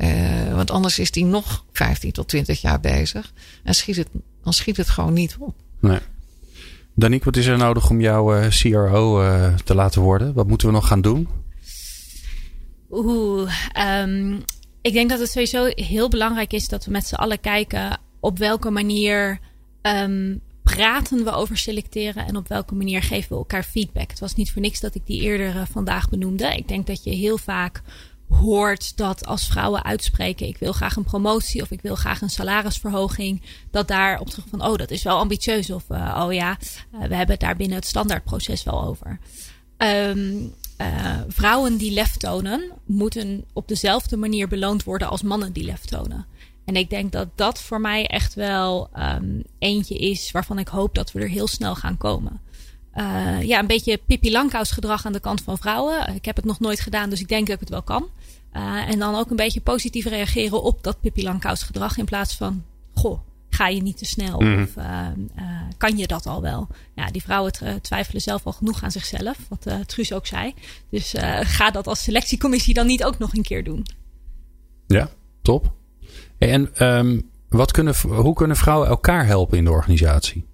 want anders is hij nog 15 tot 20 jaar bezig. En schiet het, dan schiet het gewoon niet op. Nee. Danique, wat is er nodig om jou CRO te laten worden? Wat moeten we nog gaan doen? Oeh, um, ik denk dat het sowieso heel belangrijk is dat we met z'n allen kijken op welke manier um, praten we over selecteren en op welke manier geven we elkaar feedback? Het was niet voor niks dat ik die eerder uh, vandaag benoemde. Ik denk dat je heel vaak hoort dat als vrouwen uitspreken: ik wil graag een promotie of ik wil graag een salarisverhoging, dat daar op terug van: oh, dat is wel ambitieus of uh, oh ja, uh, we hebben het daar binnen het standaardproces wel over. Um, uh, vrouwen die lef tonen, moeten op dezelfde manier beloond worden als mannen die lef tonen. En ik denk dat dat voor mij echt wel um, eentje is waarvan ik hoop dat we er heel snel gaan komen. Uh, ja, een beetje Pippi Langkous gedrag aan de kant van vrouwen. Ik heb het nog nooit gedaan, dus ik denk dat ik het wel kan. Uh, en dan ook een beetje positief reageren op dat Pippi Langkous gedrag. In plaats van, goh, ga je niet te snel? Mm. Of uh, kan je dat al wel? Ja, die vrouwen twijfelen zelf al genoeg aan zichzelf. Wat Truus ook zei. Dus ga dat als selectiecommissie dan niet ook nog een keer doen. Ja, top. En um, wat kunnen, hoe kunnen vrouwen elkaar helpen in de organisatie?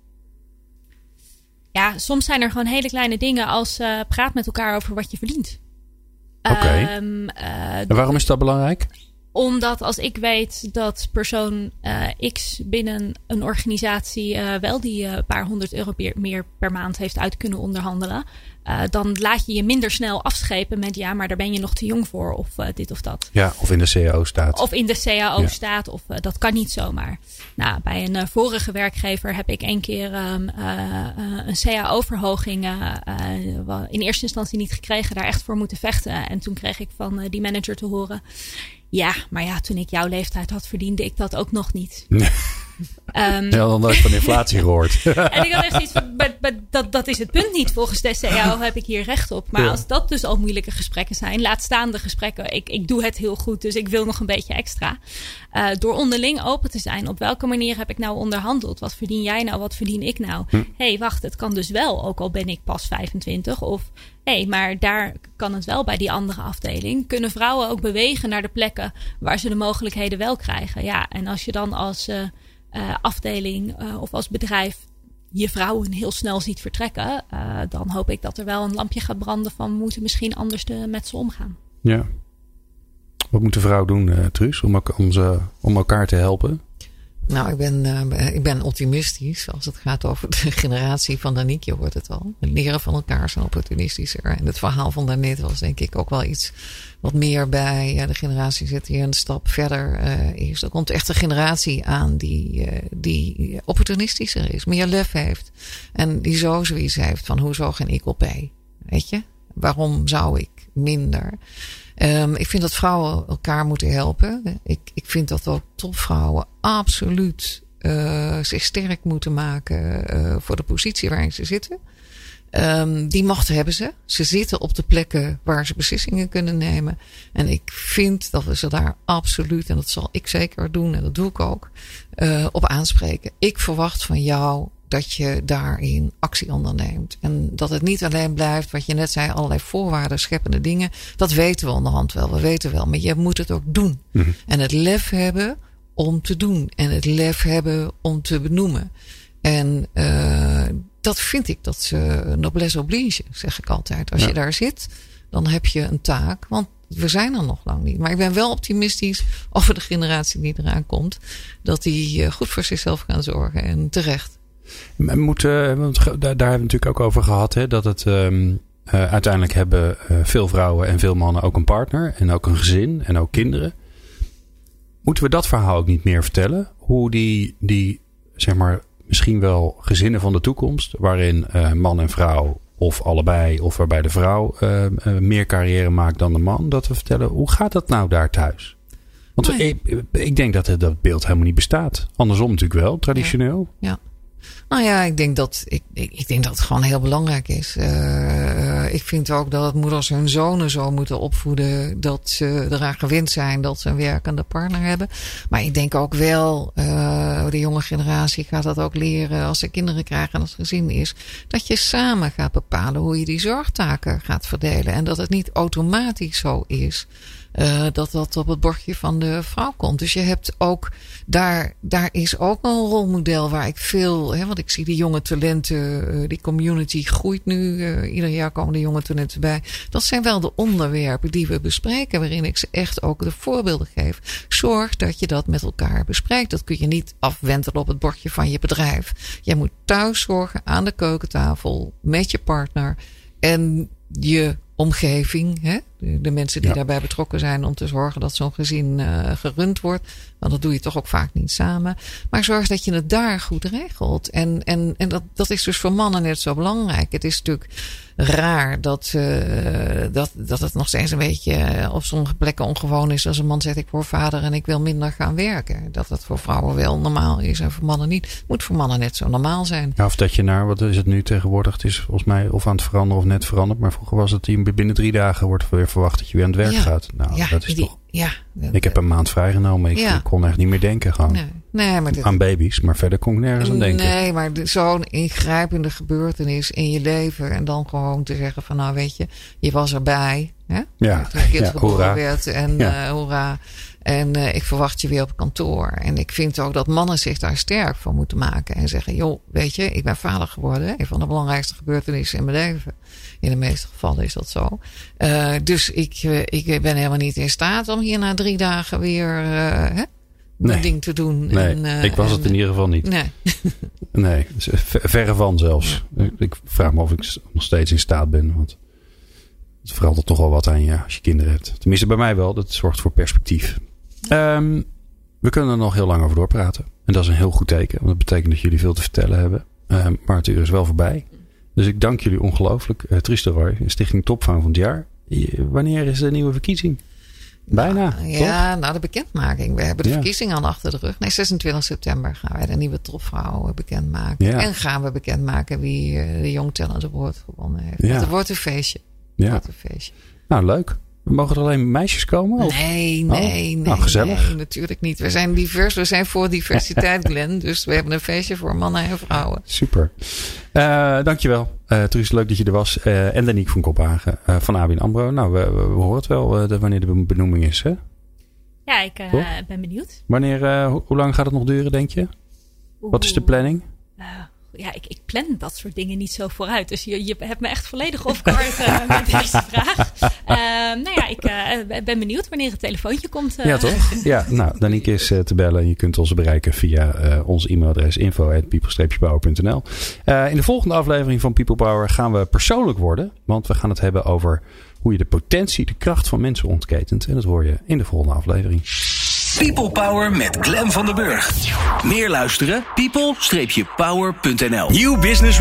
Ja, soms zijn er gewoon hele kleine dingen als uh, praat met elkaar over wat je verdient. Oké. Okay. Um, uh, en waarom is dat belangrijk? Omdat als ik weet dat persoon uh, X binnen een organisatie uh, wel die uh, paar honderd euro meer per maand heeft uit kunnen onderhandelen. dan laat je je minder snel afschepen met ja, maar daar ben je nog te jong voor of dit of dat. Ja, of in de CAO staat. Of in de CAO ja. staat of dat kan niet zomaar. Nou, bij een vorige werkgever heb ik één keer um, een CAO-verhoging in eerste instantie niet gekregen, daar echt voor moeten vechten. En toen kreeg ik van die manager te horen. Ja, maar ja, toen ik jouw leeftijd had, verdiende ik dat ook nog niet. (laughs) Um, ja, dan nooit van inflatie (laughs) gehoord. en ik had echt van, maar, maar dat, dat is het punt niet. Volgens de CAO heb ik hier recht op. Maar ja. als dat dus al moeilijke gesprekken zijn, laat staan de gesprekken. Ik, ik doe het heel goed, dus ik wil nog een beetje extra. Uh, door onderling open te zijn. Op welke manier heb ik nou onderhandeld? Wat verdien jij nou? Wat verdien ik nou? Hm. hey, wacht, het kan dus wel, ook al ben ik pas 25. Of hé, hey, maar daar kan het wel bij die andere afdeling. Kunnen vrouwen ook bewegen naar de plekken waar ze de mogelijkheden wel krijgen? Ja, en als je dan als uh, uh, afdeling uh, of als bedrijf je vrouwen heel snel ziet vertrekken, uh, dan hoop ik dat er wel een lampje gaat branden van we moeten misschien anders de, met ze omgaan. Ja. Wat moet de vrouw doen, uh, Truus, om, om, ze, om elkaar te helpen? Nou, ik ben, uh, ik ben optimistisch als het gaat over de (laughs) generatie van Danique, hoort het al. Het leren van elkaar zijn opportunistischer. En het verhaal van daarnet was denk ik ook wel iets wat meer bij ja, de generatie zit die een stap verder uh, is. Er komt echt een generatie aan die, uh, die opportunistischer is, meer lef heeft. En die zo zoiets heeft van hoezo geen ik op Weet je? Waarom zou ik minder? Um, ik vind dat vrouwen elkaar moeten helpen. Ik, ik vind dat ook topvrouwen absoluut uh, zich sterk moeten maken uh, voor de positie waarin ze zitten. Um, die macht hebben ze. Ze zitten op de plekken waar ze beslissingen kunnen nemen. En ik vind dat we ze daar absoluut, en dat zal ik zeker doen, en dat doe ik ook, uh, op aanspreken. Ik verwacht van jou dat je daarin actie onderneemt. En dat het niet alleen blijft, wat je net zei, allerlei voorwaarden, scheppende dingen. Dat weten we onderhand wel, we weten wel. Maar je moet het ook doen. Mm-hmm. En het lef hebben om te doen. En het lef hebben om te benoemen. En uh, dat vind ik dat ze noblesse oblige, zeg ik altijd. Als ja. je daar zit, dan heb je een taak. Want we zijn er nog lang niet. Maar ik ben wel optimistisch over de generatie die eraan komt. Dat die uh, goed voor zichzelf gaan zorgen. En terecht. Moet, uh, want daar, daar hebben we natuurlijk ook over gehad. Hè, dat het um, uh, uiteindelijk hebben uh, veel vrouwen en veel mannen ook een partner. En ook een gezin en ook kinderen. Moeten we dat verhaal ook niet meer vertellen? Hoe die, die zeg maar, misschien wel gezinnen van de toekomst. Waarin man en vrouw of allebei. Of waarbij de vrouw meer carrière maakt dan de man. Dat we vertellen, hoe gaat dat nou daar thuis? Want nee. ik, ik, denk dat het, dat beeld helemaal niet bestaat. Andersom natuurlijk wel, traditioneel. Ja. ja. Nou ja, ik denk dat, ik, ik, denk dat het gewoon heel belangrijk is. Uh, ik vind ook dat moeders hun zonen zo moeten opvoeden dat ze eraan gewend zijn dat ze een werkende partner hebben. Maar ik denk ook wel, uh, de jonge generatie gaat dat ook leren als ze kinderen krijgen en als gezin is. Dat je samen gaat bepalen hoe je die zorgtaken gaat verdelen. En dat het niet automatisch zo is uh, dat dat op het bordje van de vrouw komt. Dus je hebt ook, daar, daar is ook een rolmodel waar ik veel, hè, want ik zie die jonge talenten, uh, die community groeit nu. Uh, ieder jaar komen de jonge talenten bij. Dat zijn wel de onderwerpen die we bespreken, waarin ik ze echt ook de voorbeelden geef. Zorg dat je dat met elkaar bespreekt. Dat kun je niet afwentelen op het bordje van je bedrijf. Jij moet thuis zorgen aan de keukentafel met je partner en je omgeving, hè? De, mensen die ja. daarbij betrokken zijn om te zorgen dat zo'n gezin uh, gerund wordt. Want dat doe je toch ook vaak niet samen. Maar zorg dat je het daar goed regelt. En, en, en dat, dat is dus voor mannen net zo belangrijk. Het is natuurlijk raar dat, uh, dat, dat het nog steeds een beetje op sommige plekken ongewoon is als een man zegt ik word vader en ik wil minder gaan werken. Dat dat voor vrouwen wel normaal is en voor mannen niet. Moet voor mannen net zo normaal zijn. Ja, of dat je naar, wat is het nu tegenwoordig? Het is volgens mij of aan het veranderen of net veranderd. Maar vroeger was het binnen drie dagen wordt weer verwacht dat je weer aan het werk ja. gaat. Nou, ja, dat is die, toch. Ja, Ik heb een maand vrijgenomen. Ik, Ja. ik kon echt niet meer denken gewoon. nee, nee, maar dit, Aan baby's, maar verder kon ik nergens aan denken. Nee, maar zo'n ingrijpende gebeurtenis in je leven. En dan gewoon te zeggen van nou weet je, je was erbij. Hè? Ja, Toen je kind ja, geboren hoera. werd. En Ja. eh, hoera. En eh, ik verwacht je weer op kantoor. En ik vind ook dat mannen zich daar sterk van moeten maken. En zeggen, joh, weet je, ik ben vader geworden. Een van de belangrijkste gebeurtenissen in mijn leven. In de meeste gevallen is dat zo. Eh, dus ik, eh, ik ben helemaal niet in staat om hier na drie dagen weer eh, hè, Nee. ding te doen. Nee, En, ik was en, het in ieder geval niet. Nee. (laughs) Nee, dus, ver- verre van zelfs. Ik vraag me of ik nog steeds in staat ben. Want het verandert toch wel wat aan je als je kinderen hebt. Tenminste, bij mij wel. Dat zorgt voor perspectief. Ehm, we kunnen er nog heel lang over doorpraten. En dat is een heel goed teken. Want dat betekent dat jullie veel te vertellen hebben. Ehm, maar het uur is wel voorbij. Dus ik dank jullie ongelooflijk. Uh, Tristan Roy, Stichting Topvang van het jaar. Wanneer is de nieuwe verkiezing? Bijna? Ja, na de bekendmaking. We hebben de Ja. verkiezingen al achter de rug. Nee, 26 september gaan wij de nieuwe topvrouw eh, bekendmaken. Ja. En gaan we bekendmaken wie eh, de Young Talent Award gewonnen heeft. Ja. Het wordt een feestje. Het Ja. wordt een feestje. Nou, leuk. Mogen er alleen meisjes komen? Of? Nee, nee, nee. nou, gezellig. Nee, natuurlijk niet. We zijn divers. We zijn voor diversiteit, (laughs) Glenn. Dus we hebben een feestje voor mannen en vrouwen. Super. Eh dankjewel. Eh Truus, leuk dat je er was. Eh, en Danique van Kophagen eh, van ABN AMRO. Nou, we, we, we horen het wel eh, de- wanneer de benoeming is. Hè? Ja, ik eh, ben benieuwd. Wanneer, eh, ho- hoe lang gaat het nog duren, denk je? Wat is de planning? Eh, ja, ik, ik plan dat soort dingen niet zo vooruit. Dus je, je hebt me echt volledig off (laughs) guard eh, met deze vraag. Eh, nou ja, ik eh, ben benieuwd wanneer het telefoontje komt. eh. Ja, toch? Ja, nou, Danique is eh, te bellen. Je kunt ons bereiken via eh, ons e-mailadres info.people-power.nl Eh, In de volgende aflevering van People Power gaan we persoonlijk worden. Want we gaan het hebben over hoe je de potentie, de kracht van mensen ontketent. En dat hoor je in de volgende aflevering. People Power met Glen van den Burg. Meer luisteren? people-power.nl Nieuw Business